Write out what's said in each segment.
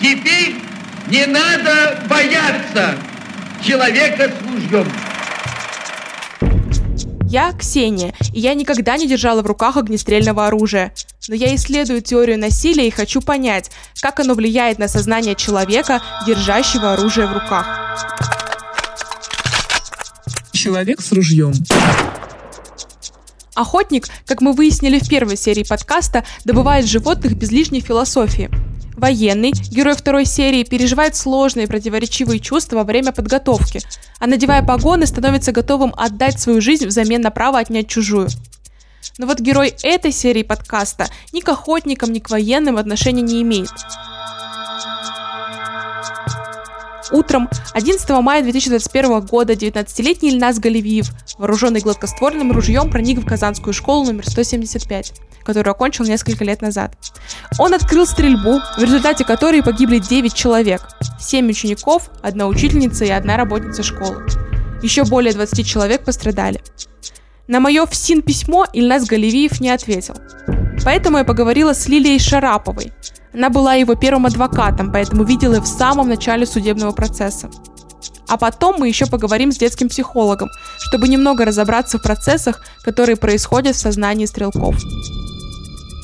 Теперь не надо бояться человека с ружьем. Я Ксения, и я никогда не держала в руках огнестрельного оружия. Но я исследую теорию насилия и хочу понять, как оно влияет на сознание человека, держащего оружие в руках. Человек с ружьем. Охотник, как мы выяснили в первой серии подкаста, добывает животных без лишней философии. Военный, герой второй серии, переживает сложные противоречивые чувства во время подготовки, а надевая погоны, становится готовым отдать свою жизнь взамен на право отнять чужую. Но вот герой этой серии подкаста ни к охотникам, ни к военным отношения не имеет. Утром 11 мая 2021 года 19-летний Ильнас Галивиев, вооруженный гладкоствольным ружьем, проник в Казанскую школу номер 175 которую окончил несколько лет назад. Он открыл стрельбу, в результате которой погибли 9 человек, 7 учеников, одна учительница и одна работница школы. Еще более 20 человек пострадали. На мое ФСИН письмо Ильнас Галевиев не ответил. Поэтому я поговорила с Лилией Шараповой. Она была его первым адвокатом, поэтому видела в самом начале судебного процесса. А потом мы еще поговорим с детским психологом, чтобы немного разобраться в процессах, которые происходят в сознании стрелков.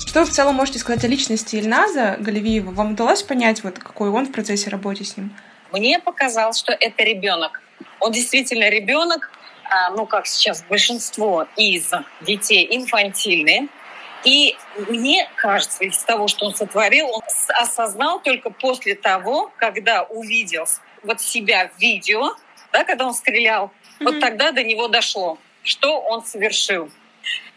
Что вы в целом можете сказать о личности Ильназа Галевиева? Вам удалось понять, вот какой он в процессе работы с ним? Мне показалось, что это ребенок. Он действительно ребенок, а, ну как сейчас большинство из детей инфантильные. И мне кажется, из того, что он сотворил, он осознал только после того, когда увидел вот себя в видео, да, когда он стрелял, mm-hmm. вот тогда до него дошло, что он совершил.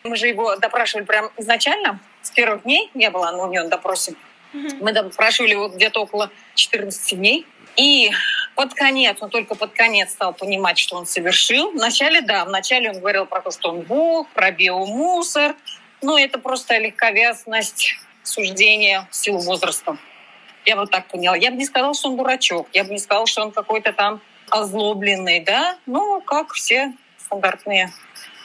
Мы же его допрашивали прямо изначально, с первых дней не было у него на допросе. Mm-hmm. Мы допрашивали его где-то около 14 дней. И под конец, он только под конец стал понимать, что он совершил. Вначале, да, вначале он говорил про то, что он бог, про биомусор. Но это просто легковязность суждения в силу возраста. Я вот так поняла. Я бы не сказала, что он дурачок. Я бы не сказала, что он какой-то там озлобленный, да. Ну, как все стандартные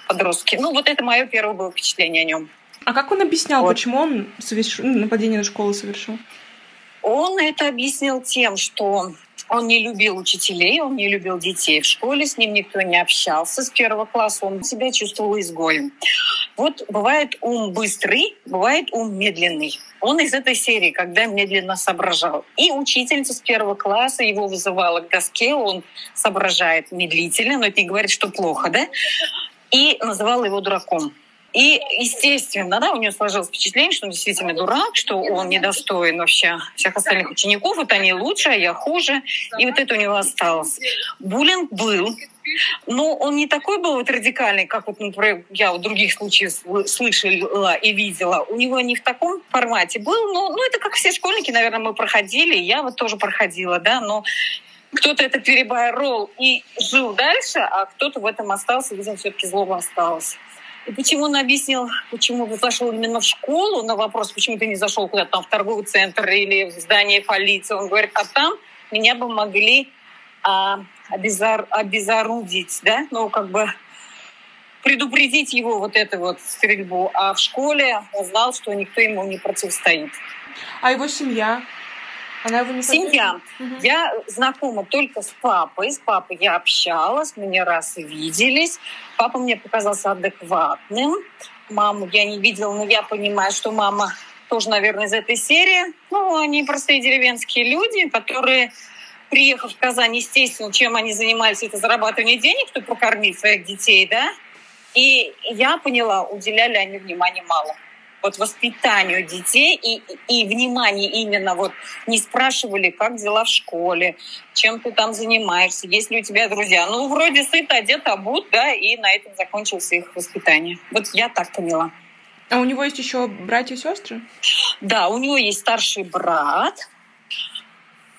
подростки. Ну, вот это мое первое было впечатление о нем. А как он объяснял, вот. почему он совершил, ну, нападение на школу совершил? Он это объяснил тем, что он не любил учителей, он не любил детей в школе, с ним никто не общался с первого класса, он себя чувствовал изгоем. Вот бывает ум быстрый, бывает ум медленный. Он из этой серии, когда медленно соображал. И учительница с первого класса его вызывала к доске, он соображает медлительно, но это не говорит, что плохо, да? И называла его дураком. И, естественно, да, у нее сложилось впечатление, что он действительно дурак, что он недостоин вообще всех остальных учеников, вот они лучше, а я хуже. И вот это у него осталось. Буллинг был, но он не такой был вот радикальный, как вот, например, я в других случаях слышала и видела. У него не в таком формате был, но ну, это как все школьники, наверное, мы проходили, я вот тоже проходила, да, но кто-то это переборол и жил дальше, а кто-то в этом остался, видимо, все-таки злоба осталось. И почему он объяснил, почему ты зашел именно в школу, на вопрос, почему ты не зашел куда-то там в торговый центр или в здание полиции, он говорит, а там меня бы могли а, обезор, обезорудить, да, ну, как бы предупредить его вот эту вот стрельбу. А в школе он знал, что никто ему не противостоит. А его семья? Она его не Семья. Угу. Я знакома только с папой. С папой я общалась, мы не раз виделись. Папа мне показался адекватным. Маму я не видела, но я понимаю, что мама тоже, наверное, из этой серии. Ну, они простые деревенские люди, которые, приехав в Казань, естественно, чем они занимались, это зарабатывание денег, чтобы покормить своих детей, да. И я поняла, уделяли они внимания мало вот воспитанию детей и, и внимание именно вот не спрашивали, как дела в школе, чем ты там занимаешься, есть ли у тебя друзья. Ну, вроде сыт, одет, обут, да, и на этом закончилось их воспитание. Вот я так поняла. А у него есть еще братья и сестры? Да, у него есть старший брат.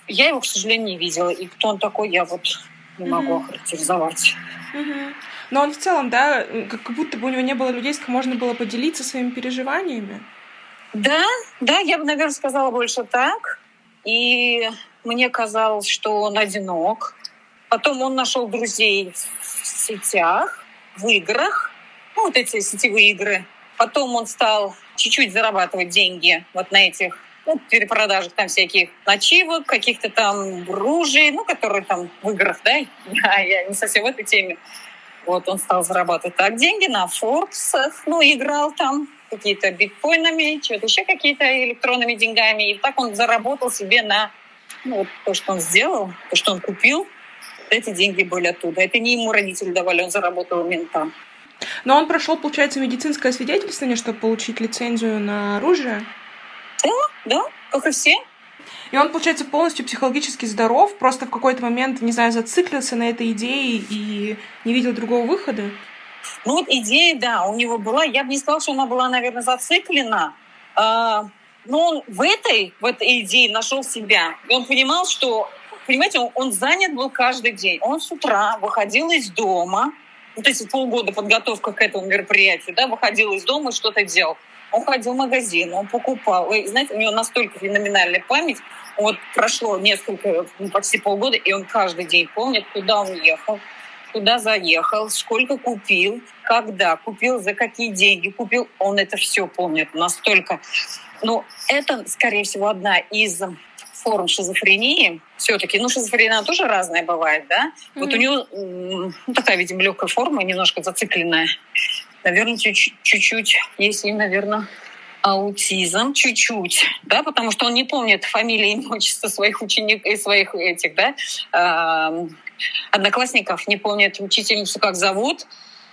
Я его, к сожалению, не видела. И кто он такой, я вот не могу mm-hmm. охарактеризовать. Mm-hmm. Но он в целом, да, как будто бы у него не было людей, с кем можно было поделиться своими переживаниями. Да, да, я бы, наверное, сказала больше так. И мне казалось, что он одинок. Потом он нашел друзей в сетях, в играх, ну, вот эти сетевые игры. Потом он стал чуть-чуть зарабатывать деньги вот на этих ну, перепродажах там всяких ночивок, каких-то там ружей, ну, которые там в играх, да, я, не совсем в этой теме. Вот он стал зарабатывать так деньги на Форбсах, ну, играл там какие-то биткоинами, что-то еще какие-то электронными деньгами. И так он заработал себе на ну, вот то, что он сделал, то, что он купил, эти деньги были оттуда. Это не ему родители давали, он заработал именно там. Но он прошел, получается, медицинское свидетельствование, чтобы получить лицензию на оружие? Да, да, как и все. И он, получается, полностью психологически здоров, просто в какой-то момент, не знаю, зациклился на этой идее и не видел другого выхода? Ну вот идея, да, у него была. Я бы не сказала, что она была, наверное, зациклена. А, но он в этой, в этой идее нашел себя. И он понимал, что, понимаете, он, он занят был каждый день. Он с утра выходил из дома, ну, то есть полгода подготовка к этому мероприятию, да, выходил из дома и что-то делал. Он ходил в магазин, он покупал. Вы знаете, у него настолько феноменальная память. Вот прошло несколько, ну, почти полгода, и он каждый день помнит, куда он ехал, куда заехал, сколько купил, когда купил, за какие деньги купил. Он это все помнит настолько. Ну, это, скорее всего, одна из форм шизофрении. Все-таки, ну, шизофрения тоже разная бывает, да? Mm-hmm. Вот у него ну, такая, видимо, легкая форма, немножко зацикленная. Наверное, чуть-чуть, если, наверное, аутизм чуть-чуть, да, потому что он не помнит фамилии и имущества своих учеников и своих этих, да, э, одноклассников, не помнит учительницу, как зовут,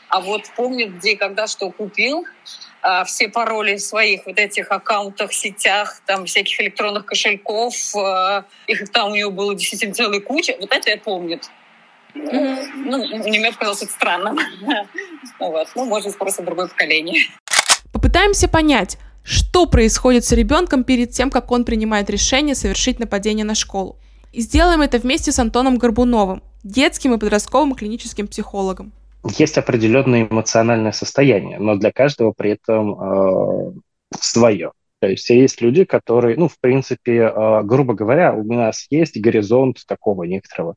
а вот помнит, где, когда, что купил, э, все пароли в своих вот этих аккаунтах, сетях, там всяких электронных кошельков, э, их там у него было действительно целая куча, вот это я помнит. Mm-hmm. Ну, мне показалось это странным. вот. Ну, может, просто другое поколение. Попытаемся понять, что происходит с ребенком перед тем, как он принимает решение совершить нападение на школу. И сделаем это вместе с Антоном Горбуновым, детским и подростковым клиническим психологом. Есть определенное эмоциональное состояние, но для каждого при этом э, свое. То есть есть люди, которые, ну, в принципе, э, грубо говоря, у нас есть горизонт такого некоторого,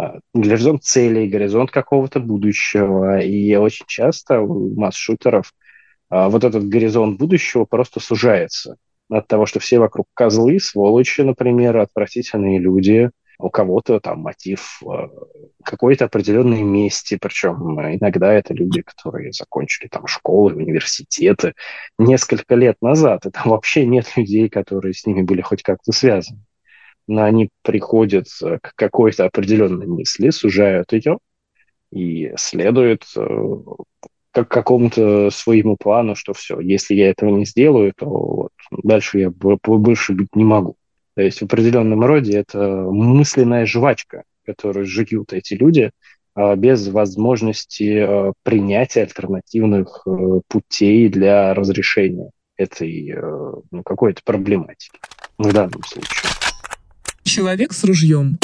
э, горизонт целей, горизонт какого-то будущего. И очень часто у масс-шутеров а, вот этот горизонт будущего просто сужается от того, что все вокруг козлы, сволочи, например, отвратительные люди, у кого-то там мотив а, какой-то определенной мести, причем иногда это люди, которые закончили там школы, университеты несколько лет назад, и там вообще нет людей, которые с ними были хоть как-то связаны. Но они приходят к какой-то определенной мысли, сужают ее и следуют э, как какому-то своему плану, что все, если я этого не сделаю, то вот, дальше я больше быть не могу. То есть в определенном роде это мысленная жвачка, которую жуют эти люди а, без возможности а, принятия альтернативных а, путей для разрешения этой ну, какой-то проблематики в данном случае. Человек с ружьем.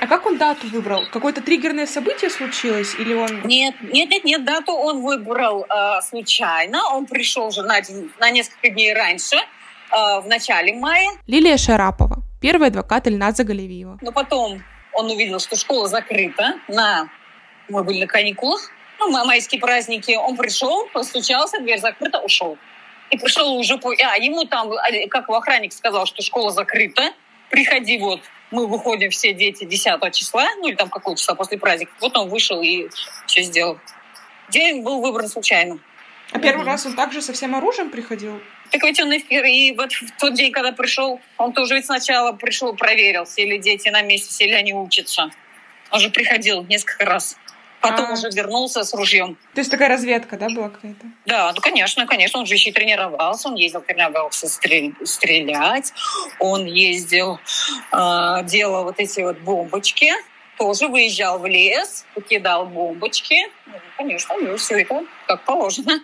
А как он дату выбрал? Какое-то триггерное событие случилось или он... Нет, нет, нет, нет, дату он выбрал э, случайно. Он пришел уже на, день, на несколько дней раньше, э, в начале мая. Лилия Шарапова, первый адвокат Ильназа Галевиева. Но потом он увидел, что школа закрыта на... Мы были на каникулах, ну, майские праздники. Он пришел, постучался, дверь закрыта, ушел. И пришел уже по... А, ему там, как охранник сказал, что школа закрыта, приходи вот мы выходим все дети 10 числа, ну или там какого числа после праздника. Вот он вышел и все сделал. День был выбран случайно. А первый раз он также со всем оружием приходил? Так ведь он и вот в тот день, когда пришел, он тоже ведь сначала пришел, проверил, все ли дети на месте, все ли они учатся. Он же приходил несколько раз. Потом а. уже вернулся с ружьем. То есть такая разведка, да, была какая-то? Да, ну конечно, конечно. Он же еще и тренировался. Он ездил, тренировался стрелять. Он ездил, э, делал вот эти вот бомбочки. Тоже выезжал в лес, покидал бомбочки. Ну, конечно, у него все это как положено.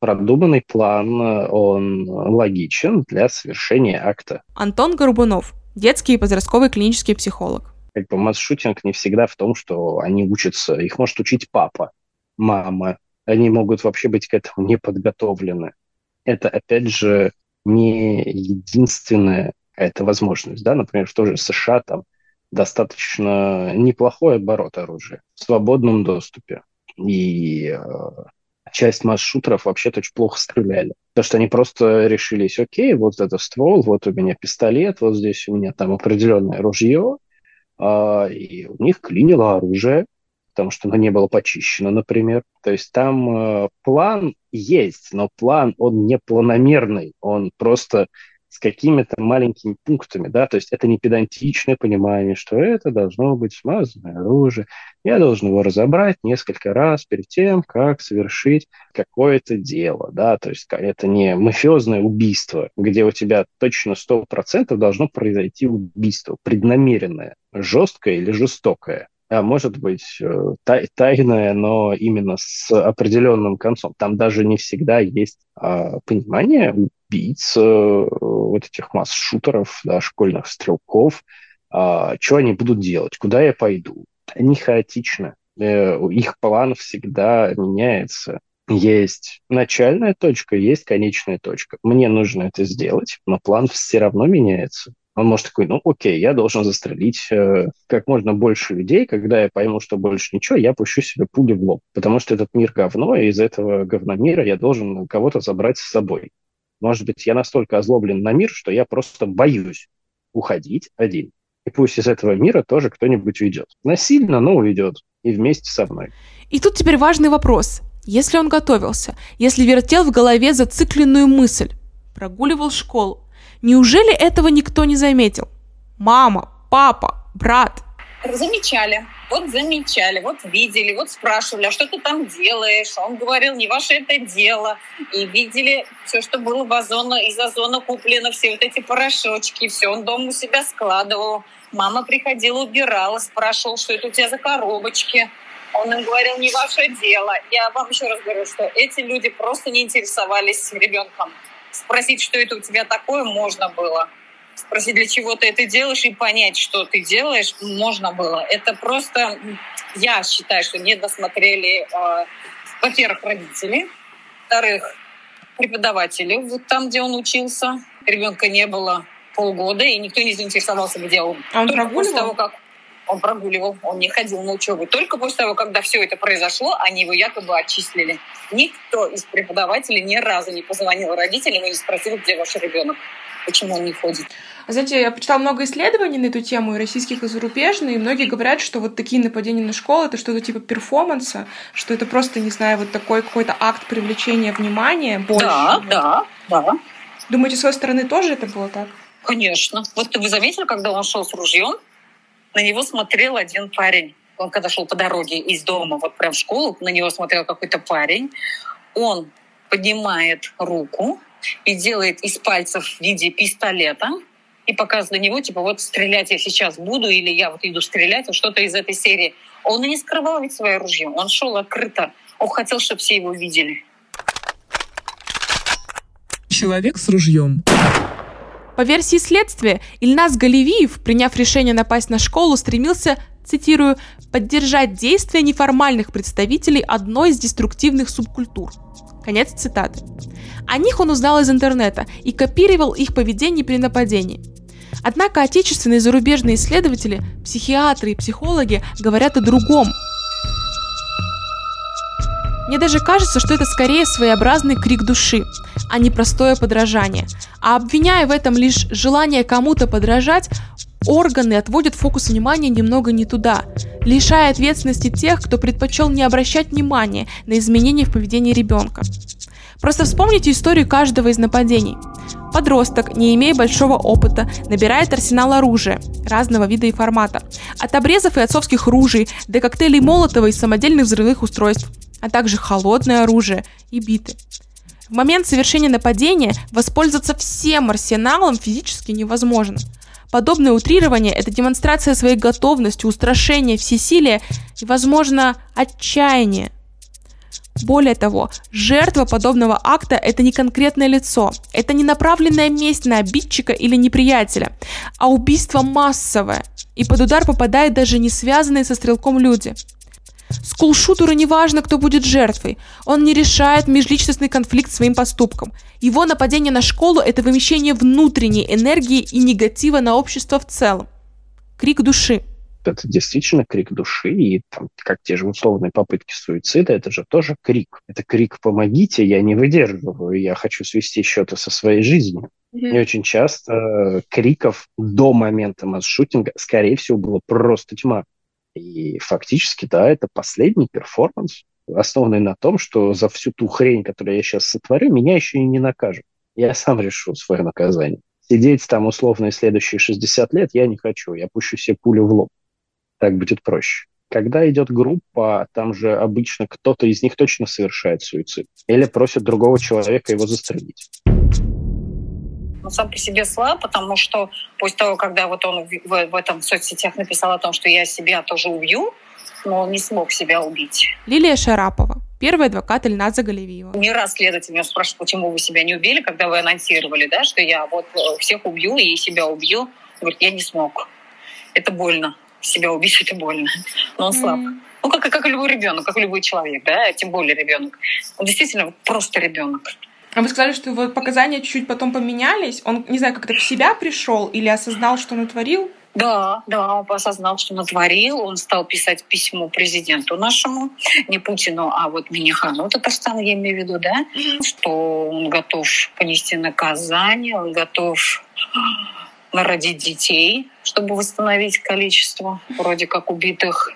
Продуманный план, он логичен для совершения акта. Антон Горбунов, детский и подростковый клинический психолог как бы масс-шутинг не всегда в том, что они учатся, их может учить папа, мама, они могут вообще быть к этому не подготовлены. Это, опять же, не единственная какая-то возможность, да, например, в той же США там достаточно неплохой оборот оружия в свободном доступе. И э, часть масс-шутеров вообще-то очень плохо стреляли. Потому что они просто решились, окей, вот это ствол, вот у меня пистолет, вот здесь у меня там определенное ружье, а, и у них клинило оружие, потому что оно не было почищено, например. То есть там э, план есть, но план, он не планомерный, он просто с какими-то маленькими пунктами, да, то есть это не педантичное понимание, что это должно быть смазанное оружие. Я должен его разобрать несколько раз перед тем, как совершить какое-то дело, да, то есть это не мафиозное убийство, где у тебя точно 100% должно произойти убийство, преднамеренное, жесткое или жестокое а может быть э, тай, тайное, но именно с определенным концом. Там даже не всегда есть а, понимание убийц, э, вот этих масс-шутеров, да, школьных стрелков, а, что они будут делать, куда я пойду. Они хаотичны, э, их план всегда меняется. Есть начальная точка, есть конечная точка. Мне нужно это сделать, но план все равно меняется. Он может такой, ну окей, я должен застрелить э, как можно больше людей, когда я пойму, что больше ничего, я пущу себе пули в лоб. Потому что этот мир говно, и из этого говномира я должен кого-то забрать с собой. Может быть, я настолько озлоблен на мир, что я просто боюсь уходить один. И пусть из этого мира тоже кто-нибудь уйдет. Насильно, но уйдет. И вместе со мной. И тут теперь важный вопрос. Если он готовился, если вертел в голове зацикленную мысль, прогуливал школу, Неужели этого никто не заметил? Мама, папа, брат. Замечали, вот замечали, вот видели, вот спрашивали, а что ты там делаешь? Он говорил, не ваше это дело. И видели все, что было в озона, из озона куплено, все вот эти порошочки, все он дома у себя складывал. Мама приходила, убирала, спрашивал, что это у тебя за коробочки. Он им говорил, не ваше дело. Я вам еще раз говорю, что эти люди просто не интересовались ребенком. Спросить, что это у тебя такое, можно было. Спросить, для чего ты это делаешь, и понять, что ты делаешь, можно было. Это просто, я считаю, что не досмотрели, э, во-первых, родители, во-вторых, преподаватели, вот там, где он учился. Ребенка не было полгода, и никто не заинтересовался, где он. А он Только прогуливал? После того, как он прогуливал, он не ходил на учебу. Только после того, когда все это произошло, они его якобы отчислили. Никто из преподавателей ни разу не позвонил родителям и не спросил, где ваш ребенок, почему он не ходит. Знаете, я почитала много исследований на эту тему, и российских, и зарубежных, и многие говорят, что вот такие нападения на школу — это что-то типа перформанса, что это просто, не знаю, вот такой какой-то акт привлечения внимания больше. Да, вот. да, да. Думаете, с своей стороны тоже это было так? Конечно. Вот вы заметили, когда он шел с ружьем, на него смотрел один парень. Он когда шел по дороге из дома, вот прям в школу, на него смотрел какой-то парень. Он поднимает руку и делает из пальцев в виде пистолета и показывает на него, типа, вот стрелять я сейчас буду, или я вот иду стрелять, вот что-то из этой серии. Он и не скрывал ведь свое ружье, он шел открыто. Он хотел, чтобы все его видели. Человек с ружьем. По версии следствия, Ильнас Галевиев, приняв решение напасть на школу, стремился, цитирую, «поддержать действия неформальных представителей одной из деструктивных субкультур». Конец цитаты. О них он узнал из интернета и копировал их поведение при нападении. Однако отечественные и зарубежные исследователи, психиатры и психологи говорят о другом – мне даже кажется, что это скорее своеобразный крик души, а не простое подражание. А обвиняя в этом лишь желание кому-то подражать, органы отводят фокус внимания немного не туда, лишая ответственности тех, кто предпочел не обращать внимания на изменения в поведении ребенка. Просто вспомните историю каждого из нападений. Подросток, не имея большого опыта, набирает арсенал оружия разного вида и формата. От обрезов и отцовских ружей до коктейлей Молотова и самодельных взрывных устройств – а также холодное оружие и биты. В момент совершения нападения воспользоваться всем арсеналом физически невозможно. Подобное утрирование – это демонстрация своей готовности, устрашения, всесилия и, возможно, отчаяния. Более того, жертва подобного акта – это не конкретное лицо, это не направленная месть на обидчика или неприятеля, а убийство массовое, и под удар попадают даже не связанные со стрелком люди – Скулшутеру не важно, кто будет жертвой. Он не решает межличностный конфликт своим поступком. Его нападение на школу – это вымещение внутренней энергии и негатива на общество в целом. Крик души. Это действительно крик души, и там, как те же условные попытки суицида, это же тоже крик. Это крик «помогите, я не выдерживаю, я хочу свести счеты со своей жизнью». Mm-hmm. И очень часто э, криков до момента масс-шутинга, скорее всего, было просто тьма. И фактически, да, это последний перформанс, основанный на том, что за всю ту хрень, которую я сейчас сотворю, меня еще и не накажут. Я сам решу свое наказание. Сидеть там условно следующие 60 лет я не хочу. Я пущу себе пулю в лоб. Так будет проще. Когда идет группа, там же обычно кто-то из них точно совершает суицид. Или просит другого человека его застрелить он сам по себе слаб, потому что после того, когда вот он в, в этом в соцсетях написал о том, что я себя тоже убью, но он не смог себя убить. Лилия Шарапова, первый адвокат Ильназа Галевиева. Не раз следователь меня спрашивал, почему вы себя не убили, когда вы анонсировали, да, что я вот э, всех убью и себя убью. Говорит, я не смог. Это больно. Себя убить это больно. Но он слаб. Mm. Ну, как, как и любой ребенок, как и любой человек, да, тем более ребенок. Он действительно просто ребенок. А вы сказали, что его показания чуть-чуть потом поменялись. Он, не знаю, как-то в себя пришел или осознал, что натворил? Да, да, он осознал, что натворил. Он стал писать письмо президенту нашему, не Путину, а вот Минихану Татарстана, я имею в виду, да, что он готов понести наказание, он готов народить детей, чтобы восстановить количество вроде как убитых.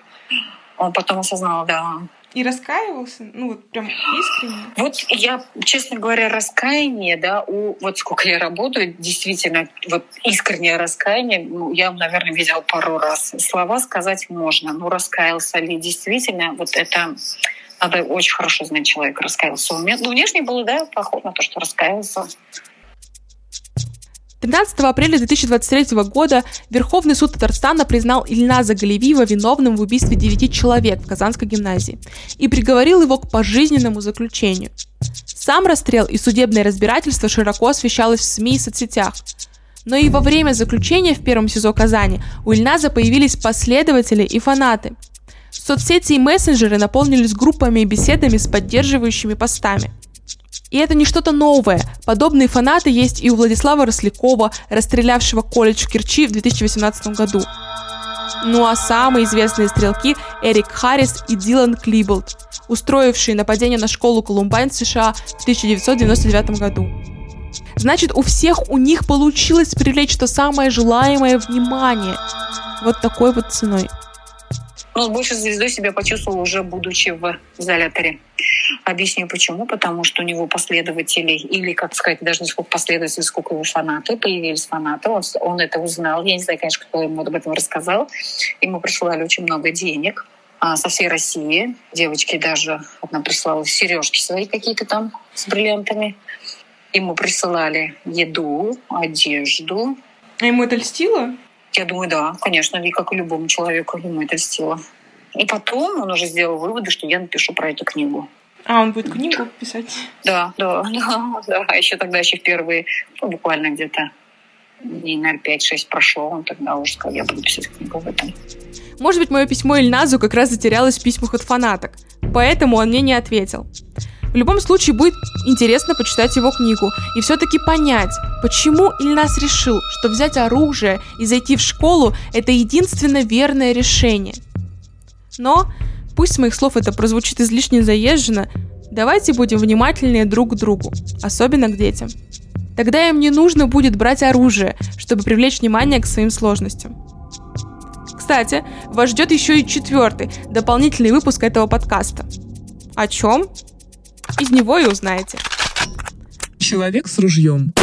Он потом осознал, да, и раскаивался? Ну, вот прям искренне? Вот я, честно говоря, раскаяние, да, у вот сколько я работаю, действительно, вот искреннее раскаяние, ну, я, наверное, видела пару раз. Слова сказать можно, но раскаялся ли действительно, вот это надо очень хорошо знать человека, раскаялся. Ну, внешне было, да, похоже на то, что раскаялся. 13 апреля 2023 года Верховный суд Татарстана признал Ильназа Галевиева виновным в убийстве 9 человек в Казанской гимназии и приговорил его к пожизненному заключению. Сам расстрел и судебное разбирательство широко освещалось в СМИ и соцсетях. Но и во время заключения в первом СИЗО Казани у Ильназа появились последователи и фанаты. Соцсети и мессенджеры наполнились группами и беседами с поддерживающими постами – и это не что-то новое. Подобные фанаты есть и у Владислава Рослякова, расстрелявшего колледж в Керчи в 2018 году. Ну а самые известные стрелки Эрик Харрис и Дилан Клиболд, устроившие нападение на школу Колумбайн в США в 1999 году. Значит, у всех у них получилось привлечь то самое желаемое внимание. Вот такой вот ценой. Но больше звездой себя почувствовал уже будучи в изоляторе. Объясню почему. Потому что у него последователи, или, как сказать, даже не сколько последователей, сколько его фанаты, появились фанаты. Он, он это узнал. Я не знаю, конечно, кто ему об этом рассказал. Ему присылали очень много денег а, со всей России. Девочки даже, одна прислала сережки свои какие-то там с бриллиантами. Ему присылали еду, одежду. А ему это льстило? Я думаю, да, конечно, и как и любому человеку ему это льстило. И потом он уже сделал выводы, что я напишу про эту книгу. А, он будет книгу писать? Да, да, да, да. А еще тогда, еще впервые, ну, буквально где-то дней, наверное, 5-6 прошло, он тогда уже сказал, я буду писать книгу в этом. Может быть, мое письмо Ильназу как раз затерялось в письмах от фанаток, поэтому он мне не ответил. В любом случае будет интересно почитать его книгу и все-таки понять, почему Ильнас решил, что взять оружие и зайти в школу – это единственно верное решение. Но, пусть с моих слов это прозвучит излишне заезженно, давайте будем внимательнее друг к другу, особенно к детям. Тогда им не нужно будет брать оружие, чтобы привлечь внимание к своим сложностям. Кстати, вас ждет еще и четвертый, дополнительный выпуск этого подкаста. О чем? Из него и узнаете. Человек с ружьем.